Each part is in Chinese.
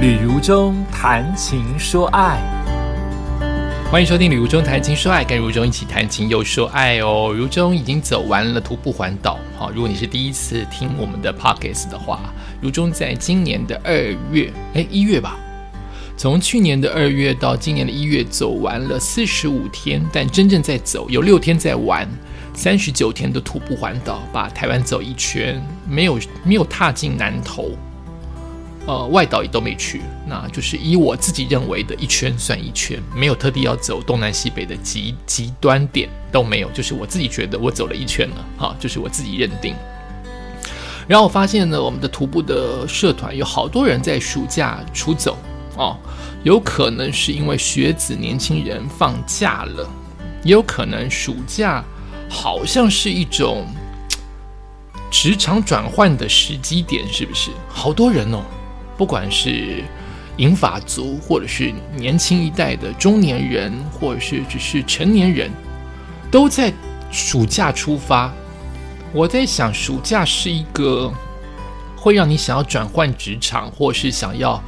旅如中谈情说爱，欢迎收听《旅如中谈情说爱》，跟如中一起谈情又说爱哦。如中已经走完了徒步环岛，好，如果你是第一次听我们的 Pockets 的话，如中在今年的二月，哎，一月吧，从去年的二月到今年的一月，走完了四十五天，但真正在走有六天在玩，三十九天的徒步环岛，把台湾走一圈，没有没有踏进南投。呃，外岛也都没去，那就是以我自己认为的一圈算一圈，没有特地要走东南西北的极极端点都没有，就是我自己觉得我走了一圈了，哈，就是我自己认定。然后我发现呢，我们的徒步的社团有好多人在暑假出走哦，有可能是因为学子年轻人放假了，也有可能暑假好像是一种职场转换的时机点，是不是？好多人哦。不管是银发族，或者是年轻一代的中年人，或者是只是成年人，都在暑假出发。我在想，暑假是一个会让你想要转换职场，或是想要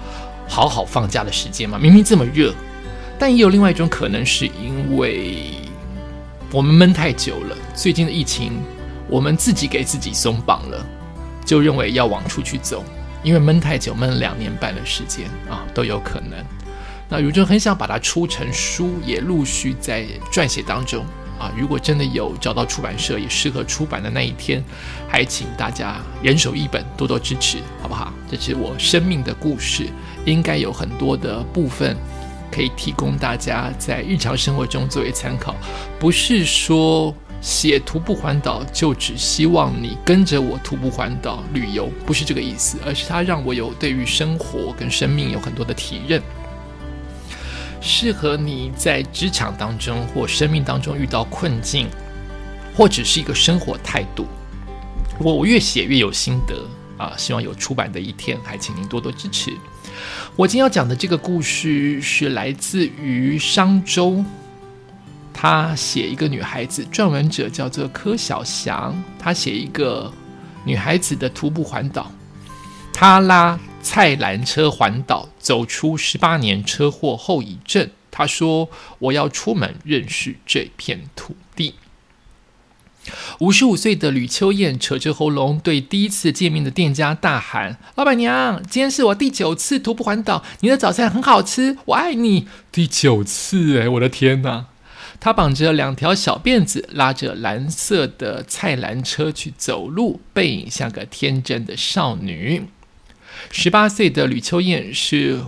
好好放假的时间吗？明明这么热，但也有另外一种可能，是因为我们闷太久了。最近的疫情，我们自己给自己松绑了，就认为要往出去走。因为闷太久，闷了两年半的时间啊，都有可能。那如中很想把它出成书，也陆续在撰写当中啊。如果真的有找到出版社也适合出版的那一天，还请大家人手一本，多多支持，好不好？这是我生命的故事，应该有很多的部分可以提供大家在日常生活中作为参考，不是说。写徒步环岛就只希望你跟着我徒步环岛旅游，不是这个意思，而是它让我有对于生活跟生命有很多的体认，适合你在职场当中或生命当中遇到困境，或者是一个生活态度。我越写越有心得啊！希望有出版的一天，还请您多多支持。我今天要讲的这个故事是来自于商周。他写一个女孩子，撰文者叫做柯小祥。他写一个女孩子的徒步环岛，他拉菜篮车环岛，走出十八年车祸后遗症。他说：“我要出门认识这片土地。”五十五岁的吕秋燕扯着喉咙对第一次见面的店家大喊：“老板娘，今天是我第九次徒步环岛，你的早餐很好吃，我爱你。”第九次，哎，我的天哪！他绑着两条小辫子，拉着蓝色的菜篮车去走路，背影像个天真的少女。十八岁的吕秋燕是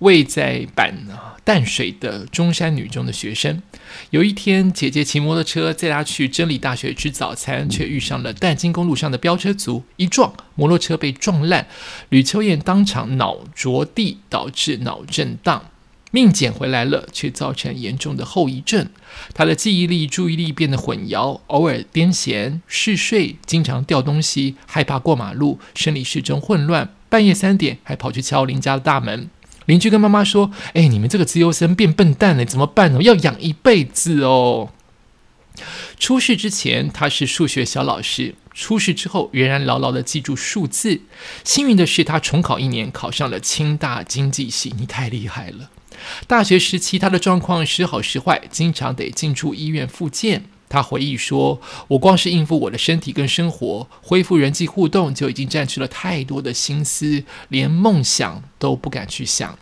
位在板淡水的中山女中的学生。有一天，姐姐骑摩托车载她去真理大学吃早餐，却遇上了淡金公路上的飙车族，一撞，摩托车被撞烂，吕秋燕当场脑着地，导致脑震荡。命捡回来了，却造成严重的后遗症。他的记忆力、注意力变得混淆，偶尔癫痫、嗜睡，经常掉东西，害怕过马路，生理时钟混乱，半夜三点还跑去敲邻家的大门。邻居跟妈妈说：“哎，你们这个自由生变笨蛋了，怎么办呢？要养一辈子哦。”出事之前，他是数学小老师；出事之后，仍然牢牢的记住数字。幸运的是，他重考一年，考上了清大经济系。你太厉害了！大学时期，他的状况时好时坏，经常得进出医院复健。他回忆说：“我光是应付我的身体跟生活，恢复人际互动，就已经占据了太多的心思，连梦想都不敢去想。”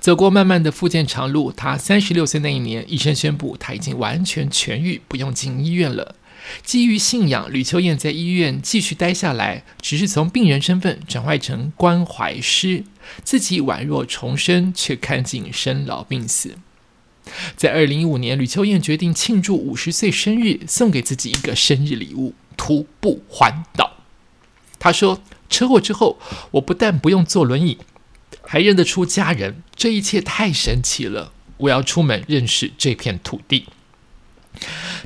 走过漫漫的复健长路，他三十六岁那一年，医生宣布他已经完全痊愈，不用进医院了。基于信仰，吕秋燕在医院继续待下来，只是从病人身份转换成关怀师，自己宛若重生，却看尽生老病死。在二零一五年，吕秋燕决定庆祝五十岁生日，送给自己一个生日礼物——徒步环岛。她说：“车祸之后，我不但不用坐轮椅，还认得出家人，这一切太神奇了！我要出门认识这片土地。”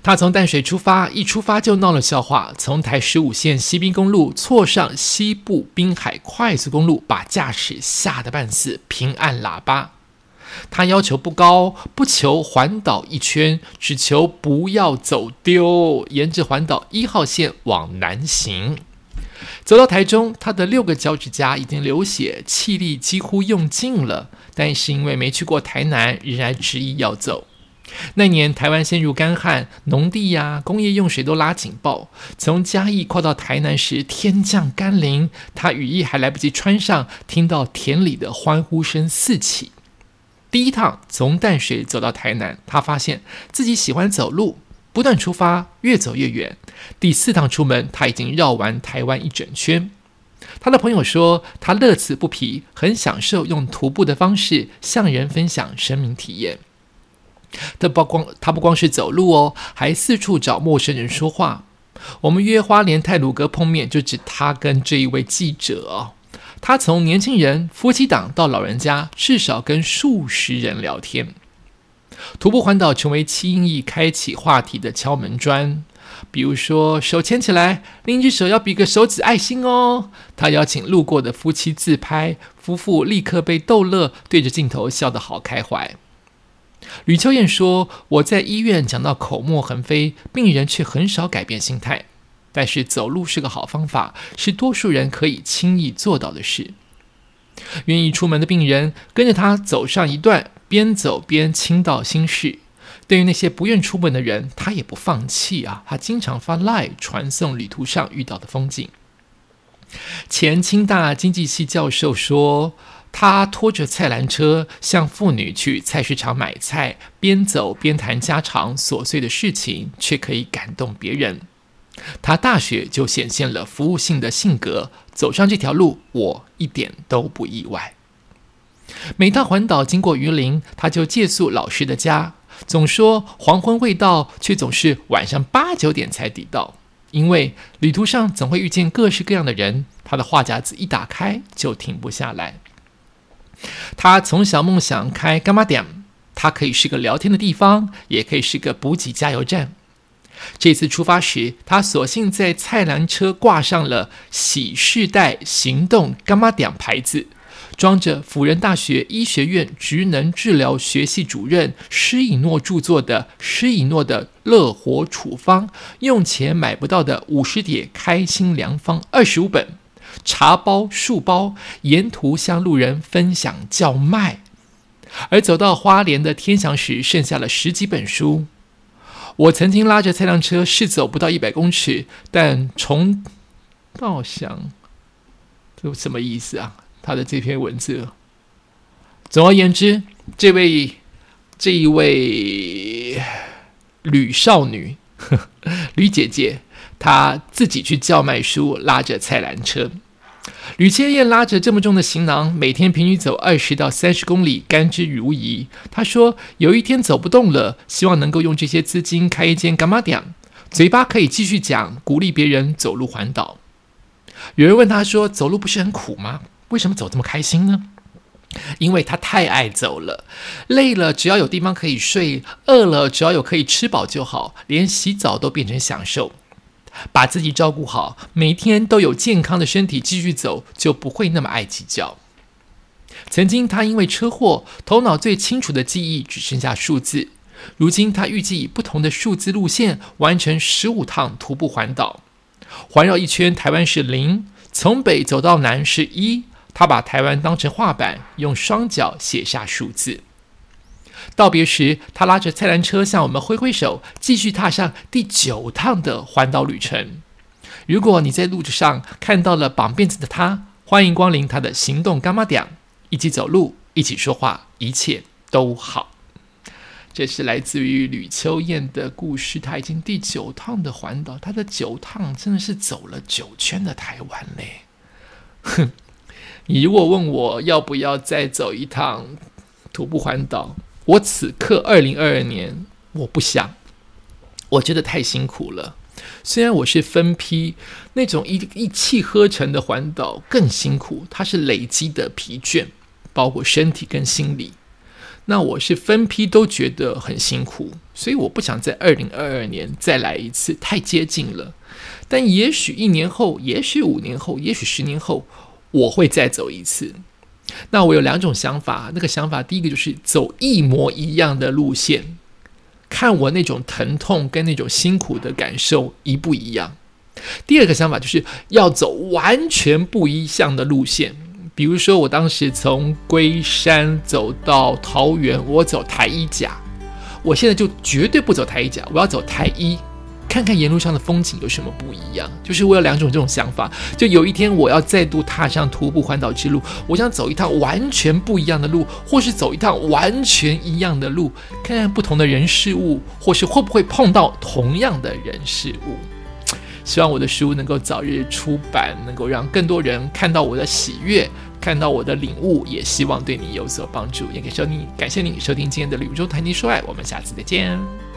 他从淡水出发，一出发就闹了笑话。从台十五线西滨公路错上西部滨海快速公路，把驾驶吓得半死，平按喇叭。他要求不高，不求环岛一圈，只求不要走丢，沿着环岛一号线往南行。走到台中，他的六个脚趾甲已经流血，气力几乎用尽了，但是因为没去过台南，仍然执意要走。那年台湾陷入干旱，农地呀、工业用水都拉警报。从嘉义跨到台南时，天降甘霖，他雨衣还来不及穿上，听到田里的欢呼声四起。第一趟从淡水走到台南，他发现自己喜欢走路，不断出发，越走越远。第四趟出门，他已经绕完台湾一整圈。他的朋友说，他乐此不疲，很享受用徒步的方式向人分享生命体验。他不光他不光是走路哦，还四处找陌生人说话。我们约花莲泰鲁阁碰面，就指他跟这一位记者哦。他从年轻人、夫妻档到老人家，至少跟数十人聊天。徒步环岛成为轻易开启话题的敲门砖，比如说手牵起来，另一只手要比个手指爱心哦。他邀请路过的夫妻自拍，夫妇立刻被逗乐，对着镜头笑得好开怀。吕秋燕说：“我在医院讲到口沫横飞，病人却很少改变心态。但是走路是个好方法，是多数人可以轻易做到的事。愿意出门的病人跟着他走上一段，边走边倾倒心事。对于那些不愿出门的人，他也不放弃啊！他经常发 line 传送旅途上遇到的风景。”前清大经济系教授说。他拖着菜篮车，向妇女去菜市场买菜，边走边谈家常琐碎的事情，却可以感动别人。他大学就显现了服务性的性格，走上这条路，我一点都不意外。每趟环岛经过榆林，他就借宿老师的家，总说黄昏未到，却总是晚上八九点才抵到，因为旅途上总会遇见各式各样的人，他的话匣子一打开就停不下来。他从小梦想开干妈店，它可以是个聊天的地方，也可以是个补给加油站。这次出发时，他索性在菜篮车挂上了“喜世代行动干妈店”牌子，装着辅仁大学医学院职能治疗学系主任施以诺著作的施以诺的乐活处方，用钱买不到的五十叠开心良方二十五本。茶包、树包，沿途向路人分享叫卖。而走到花莲的天祥时，剩下了十几本书。我曾经拉着菜辆车试走不到一百公尺，但重到想，这什么意思啊？他的这篇文字。总而言之，这位这一位吕少女，吕姐姐，她自己去叫卖书，拉着菜篮车。吕千燕拉着这么重的行囊，每天平均走二十到三十公里，甘之如饴。她说：“有一天走不动了，希望能够用这些资金开一间干妈店，嘴巴可以继续讲，鼓励别人走路环岛。”有人问他说：“走路不是很苦吗？为什么走这么开心呢？”因为他太爱走了，累了只要有地方可以睡，饿了只要有可以吃饱就好，连洗澡都变成享受。把自己照顾好，每天都有健康的身体继续走，就不会那么爱计较。曾经他因为车祸，头脑最清楚的记忆只剩下数字。如今他预计以不同的数字路线完成十五趟徒步环岛，环绕一圈台湾是零，从北走到南是一。他把台湾当成画板，用双脚写下数字。道别时，他拉着菜篮车向我们挥挥手，继续踏上第九趟的环岛旅程。如果你在路上看到了绑辫子的他，欢迎光临他的行动干妈店，一起走路，一起说话，一切都好。这是来自于吕秋燕的故事。他已经第九趟的环岛，他的九趟真的是走了九圈的台湾嘞。哼，你如果问我要不要再走一趟徒步环岛？我此刻二零二二年，我不想，我觉得太辛苦了。虽然我是分批那种一一气呵成的环岛更辛苦，它是累积的疲倦，包括身体跟心理。那我是分批都觉得很辛苦，所以我不想在二零二二年再来一次，太接近了。但也许一年后，也许五年后，也许十年后，我会再走一次。那我有两种想法，那个想法第一个就是走一模一样的路线，看我那种疼痛跟那种辛苦的感受一不一样。第二个想法就是要走完全不一样的路线，比如说我当时从龟山走到桃园，我走台一甲，我现在就绝对不走台一甲，我要走台一。看看沿路上的风景有什么不一样？就是我有两种这种想法。就有一天我要再度踏上徒步环岛之路，我想走一趟完全不一样的路，或是走一趟完全一样的路，看看不同的人事物，或是会不会碰到同样的人事物。希望我的书能够早日出版，能够让更多人看到我的喜悦，看到我的领悟，也希望对你有所帮助。也感谢你，感谢你收听今天的《旅途中谈情说爱》，我们下次再见。